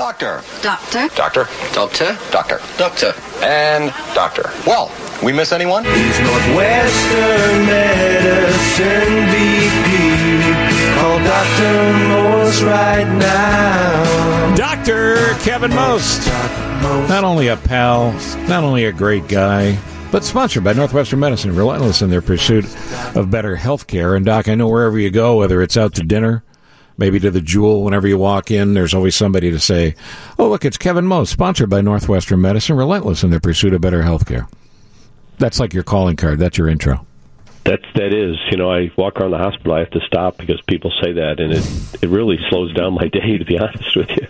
Doctor. Doctor. Doctor. Doctor? Doctor. Doctor. And doctor. Well, we miss anyone? He's Northwestern Medicine VP. Call Dr. Most right now. Dr. Kevin Most. Not only a pal, not only a great guy, but sponsored by Northwestern Medicine, relentless in their pursuit of better health care. And, Doc, I know wherever you go, whether it's out to dinner, maybe to the Jewel, whenever you walk in, there's always somebody to say, Oh, look, it's Kevin Most, sponsored by Northwestern Medicine, relentless in their pursuit of better health care. That's like your calling card. That's your intro. That's that is. You know, I walk around the hospital. I have to stop because people say that, and it it really slows down my day. To be honest with you.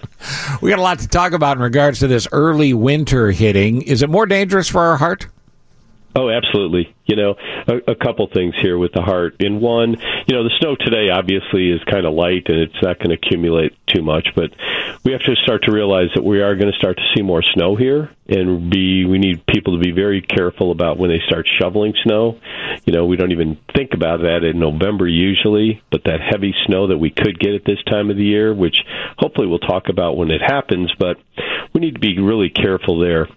We got a lot to talk about in regards to this early winter hitting. Is it more dangerous for our heart? Oh, absolutely. You know, a, a couple things here with the heart. In one, you know, the snow today obviously is kind of light and it's not going to accumulate too much, but we have to start to realize that we are going to start to see more snow here and be we need people to be very careful about when they start shoveling snow. You know, we don't even think about that in November usually, but that heavy snow that we could get at this time of the year, which hopefully we'll talk about when it happens, but we need to be really careful there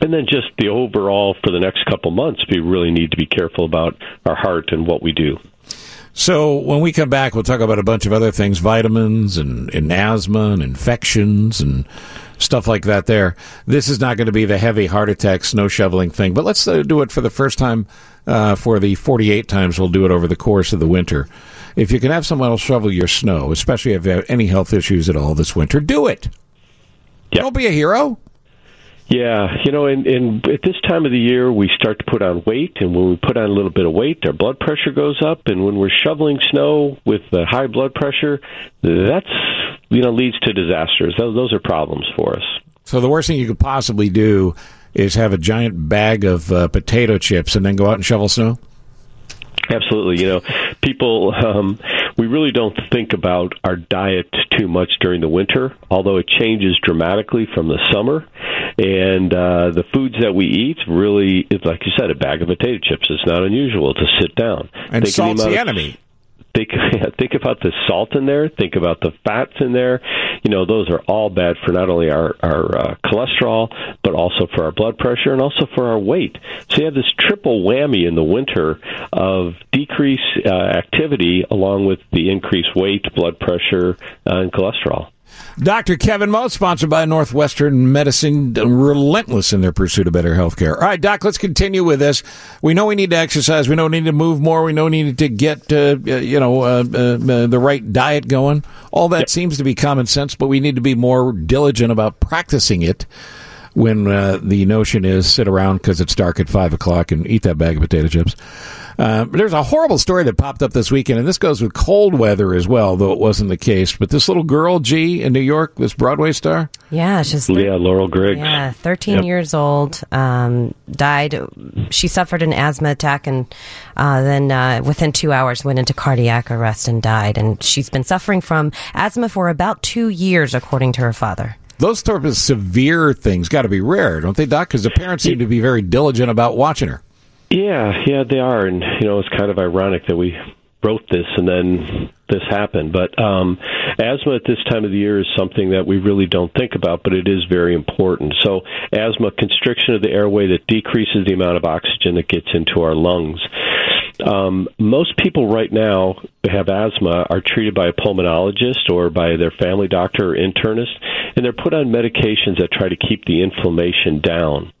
and then just the overall for the next couple months, we really need to be careful about our heart and what we do. So when we come back, we'll talk about a bunch of other things, vitamins and, and asthma and infections and stuff like that. There, this is not going to be the heavy heart attack, snow shoveling thing. But let's uh, do it for the first time. Uh, for the 48 times we'll do it over the course of the winter. If you can have someone else shovel your snow, especially if you have any health issues at all this winter, do it. Yep. Don't be a hero. Yeah, you know, and, and at this time of the year, we start to put on weight, and when we put on a little bit of weight, our blood pressure goes up, and when we're shoveling snow with the high blood pressure, that's you know leads to disasters. Those, those are problems for us. So the worst thing you could possibly do is have a giant bag of uh, potato chips and then go out and shovel snow. Absolutely. You know, people, um, we really don't think about our diet too much during the winter, although it changes dramatically from the summer. And uh, the foods that we eat really, like you said, a bag of potato chips is not unusual to sit down. And Think the salt's the of- enemy. think think about the salt in there. Think about the fats in there. You know, those are all bad for not only our our uh, cholesterol, but also for our blood pressure and also for our weight. So you have this triple whammy in the winter of decreased uh, activity along with the increased weight, blood pressure, uh, and cholesterol. Dr. Kevin Most, sponsored by Northwestern Medicine, relentless in their pursuit of better health care. All right, Doc, let's continue with this. We know we need to exercise. We know we need to move more. We know we need to get, uh, uh, you know, uh, uh, uh, the right diet going. All that seems to be common sense, but we need to be more diligent about practicing it when uh, the notion is sit around because it's dark at 5 o'clock and eat that bag of potato chips. Uh, there's a horrible story that popped up this weekend, and this goes with cold weather as well, though it wasn't the case. But this little girl, G, in New York, this Broadway star, Yeah, she's Yeah, Laurel Griggs. yeah, 13 Yep. years old. Um, died. She suffered an asthma attack, and uh, then uh, within two hours went into cardiac arrest and died. And she's been suffering from asthma for about two years, according to her father. Those sort of severe things got to be rare, don't they, Doc? Because the parents seem to be very diligent about watching her. Yeah, yeah, they are, and you know it's kind of ironic that we wrote this and then this happened. But um, asthma at this time of the year is something that we really don't think about, but it is very important. So, asthma, constriction of the airway that decreases the amount of oxygen that gets into our lungs. Um, most people right now who have asthma are treated by a pulmonologist or by their family doctor or internist, and they're put on medications that try to keep the inflammation down.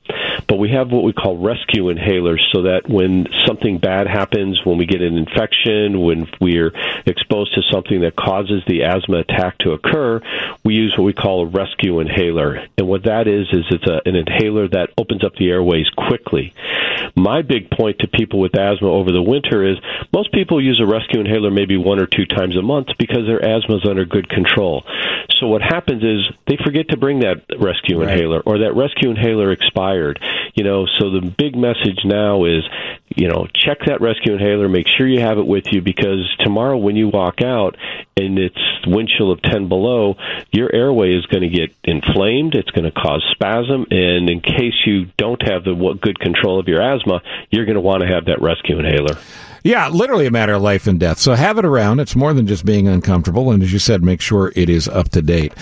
But we have what we call rescue inhalers so that when something bad happens, when we get an infection, when we're exposed to something that causes the asthma attack to occur, we use what we call a rescue inhaler. And what that is, is it's a, an inhaler that opens up the airways quickly. My big point to people with asthma over the winter is most people use a rescue inhaler maybe one or two times a month because their asthma is under good control. So what happens is they forget to bring that rescue inhaler or that rescue inhaler expired. You know, so the big message now is you know, check that rescue inhaler, make sure you have it with you because tomorrow when you walk out and it's wind chill of 10 below, your airway is going to get inflamed, it's going to cause spasm, and in case you don't have the good control of your asthma, you're going to want to have that rescue inhaler. Yeah, literally a matter of life and death. So have it around. It's more than just being uncomfortable. And as you said, make sure it is up to date.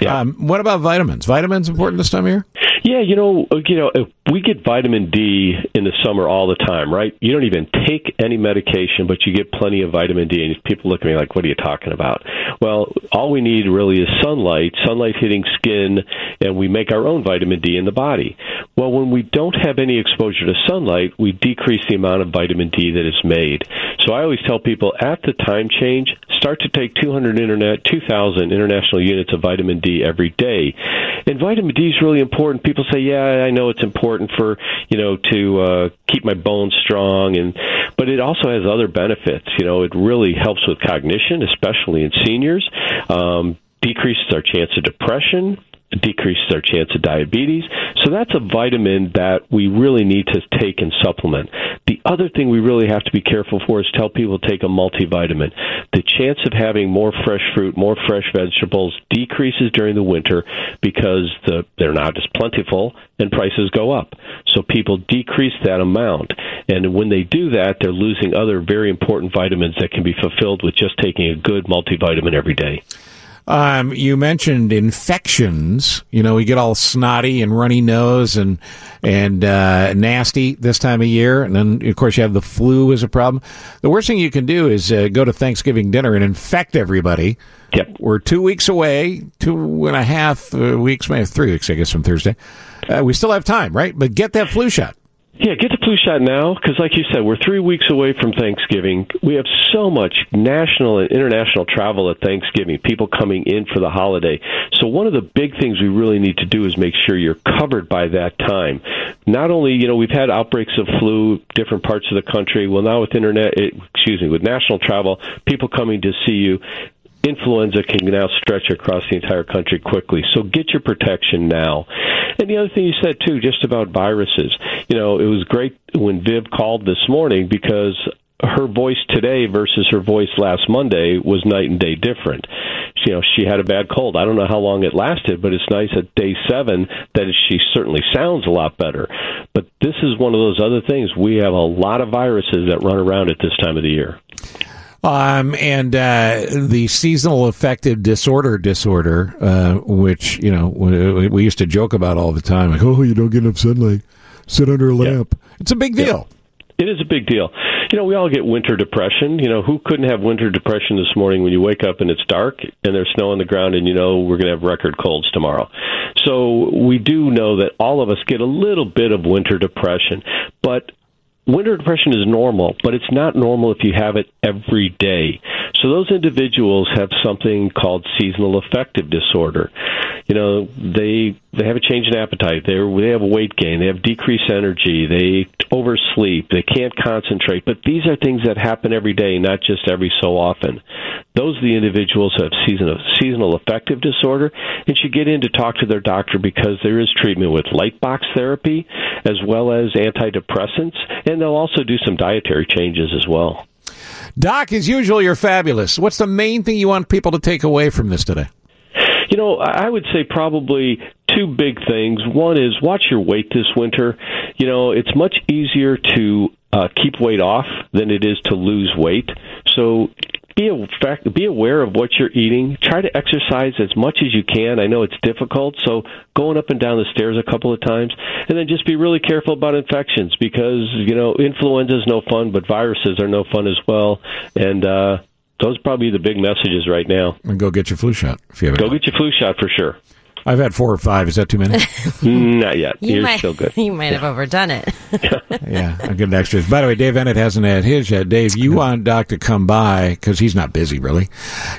Yeah. Um, what about vitamins? Vitamins important this time of year? Yeah, you know, you know, we get vitamin D in the summer all the time, right? You don't even take any medication, but you get plenty of vitamin D. And people look at me like, "What are you talking about?" Well, all we need really is sunlight, sunlight hitting skin, and we make our own vitamin D in the body. Well, when we don't have any exposure to sunlight, we decrease the amount of vitamin D that is made. So I always tell people at the time change, start to take 200 internet, 2,000 international units of vitamin D every day. And vitamin D is really important. People people say, "Yeah, I know it's important for you know to uh, keep my bones strong," and but it also has other benefits. You know, it really helps with cognition, especially in seniors. Um, decreases our chance of depression decreases our chance of diabetes. So that's a vitamin that we really need to take and supplement. The other thing we really have to be careful for is tell people to take a multivitamin. The chance of having more fresh fruit, more fresh vegetables decreases during the winter because the, they're not as plentiful and prices go up. So people decrease that amount. And when they do that, they're losing other very important vitamins that can be fulfilled with just taking a good multivitamin every day. Um, you mentioned infections. You know, we get all snotty and runny nose and and uh, nasty this time of year, and then of course you have the flu as a problem. The worst thing you can do is uh, go to Thanksgiving dinner and infect everybody. Yep. We're two weeks away, two and a half uh, weeks, maybe three weeks, I guess, from Thursday. Uh, we still have time, right? But get that flu shot. Yeah, get the flu shot now because, like you said, we're three weeks away from Thanksgiving. We have so much national and international travel at Thanksgiving, people coming in for the holiday. So, one of the big things we really need to do is make sure you're covered by that time. Not only, you know, we've had outbreaks of flu, different parts of the country. Well, now with internet, excuse me, with national travel, people coming to see you, influenza can now stretch across the entire country quickly. So get your protection now. And the other thing you said too, just about viruses. You know, it was great when Viv called this morning because her voice today versus her voice last Monday was night and day different. You know, she had a bad cold. I don't know how long it lasted, but it's nice at day seven that she certainly sounds a lot better. But this is one of those other things. We have a lot of viruses that run around at this time of the year. Um, and uh, the seasonal affective disorder disorder, uh, which you know we, we, used to joke about all the time, like, oh, you don't get enough sunlight, sit under a lamp. Yeah. It's a big deal. Yeah. It is a big deal. You know, we all get winter depression. You know, who couldn't have winter depression this morning when you wake up and it's dark and there's snow on the ground and you know we're going to have record colds tomorrow. So we do know that all of us get a little bit of winter depression, but winter depression is normal, but it's not normal if you have it every day. So those individuals have something called seasonal affective disorder. You know, they they have a change in appetite. They they have weight gain. They have decreased energy. They oversleep. They can't concentrate. But these are things that happen every day, not just every so often. Those are the individuals who have seasonal seasonal affective disorder and should get in to talk to their doctor because there is treatment with light box therapy as well as antidepressants, and they'll also do some dietary changes as well. Doc, as usual, you're fabulous. What's the main thing you want people to take away from this today? You know, I would say probably two big things. One is watch your weight this winter. You know, it's much easier to uh, keep weight off than it is to lose weight. So be a, be aware of what you're eating. Try to exercise as much as you can. I know it's difficult, so going up and down the stairs a couple of times, and then just be really careful about infections because you know influenza is no fun, but viruses are no fun as well, and uh, those are probably the big messages right now. And go get your flu shot if you have Go get your flu shot for sure. I've had four or five. Is that too many? Not yet. You You're might, still good. You might have overdone it. yeah, I'm getting extras. By the way, Dave Bennett hasn't had his yet. Dave, you want Doc to come by because he's not busy really.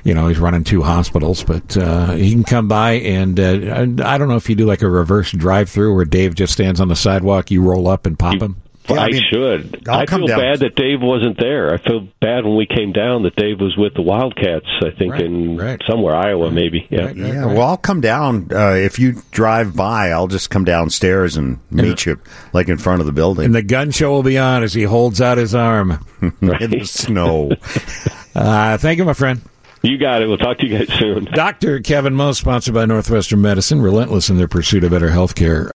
You know, he's running two hospitals, but uh, he can come by and uh, I don't know if you do like a reverse drive-through where Dave just stands on the sidewalk, you roll up and pop him. Well, Yeah, I I, mean, should. I'll I feel bad that Dave wasn't there. I feel bad when we came down that Dave was with the Wildcats. I think Right, in right. somewhere Iowa, maybe. Yeah. Right, Yeah, well, I'll come down. Uh, if you drive by, I'll just come downstairs and meet you, like in front of the building And the gun show will be on as he holds out his arm. in the snow. Uh, thank you, my friend. You got it. We'll talk to you guys soon. Dr. Kevin Most, sponsored by Northwestern Medicine, relentless in their pursuit of better health care.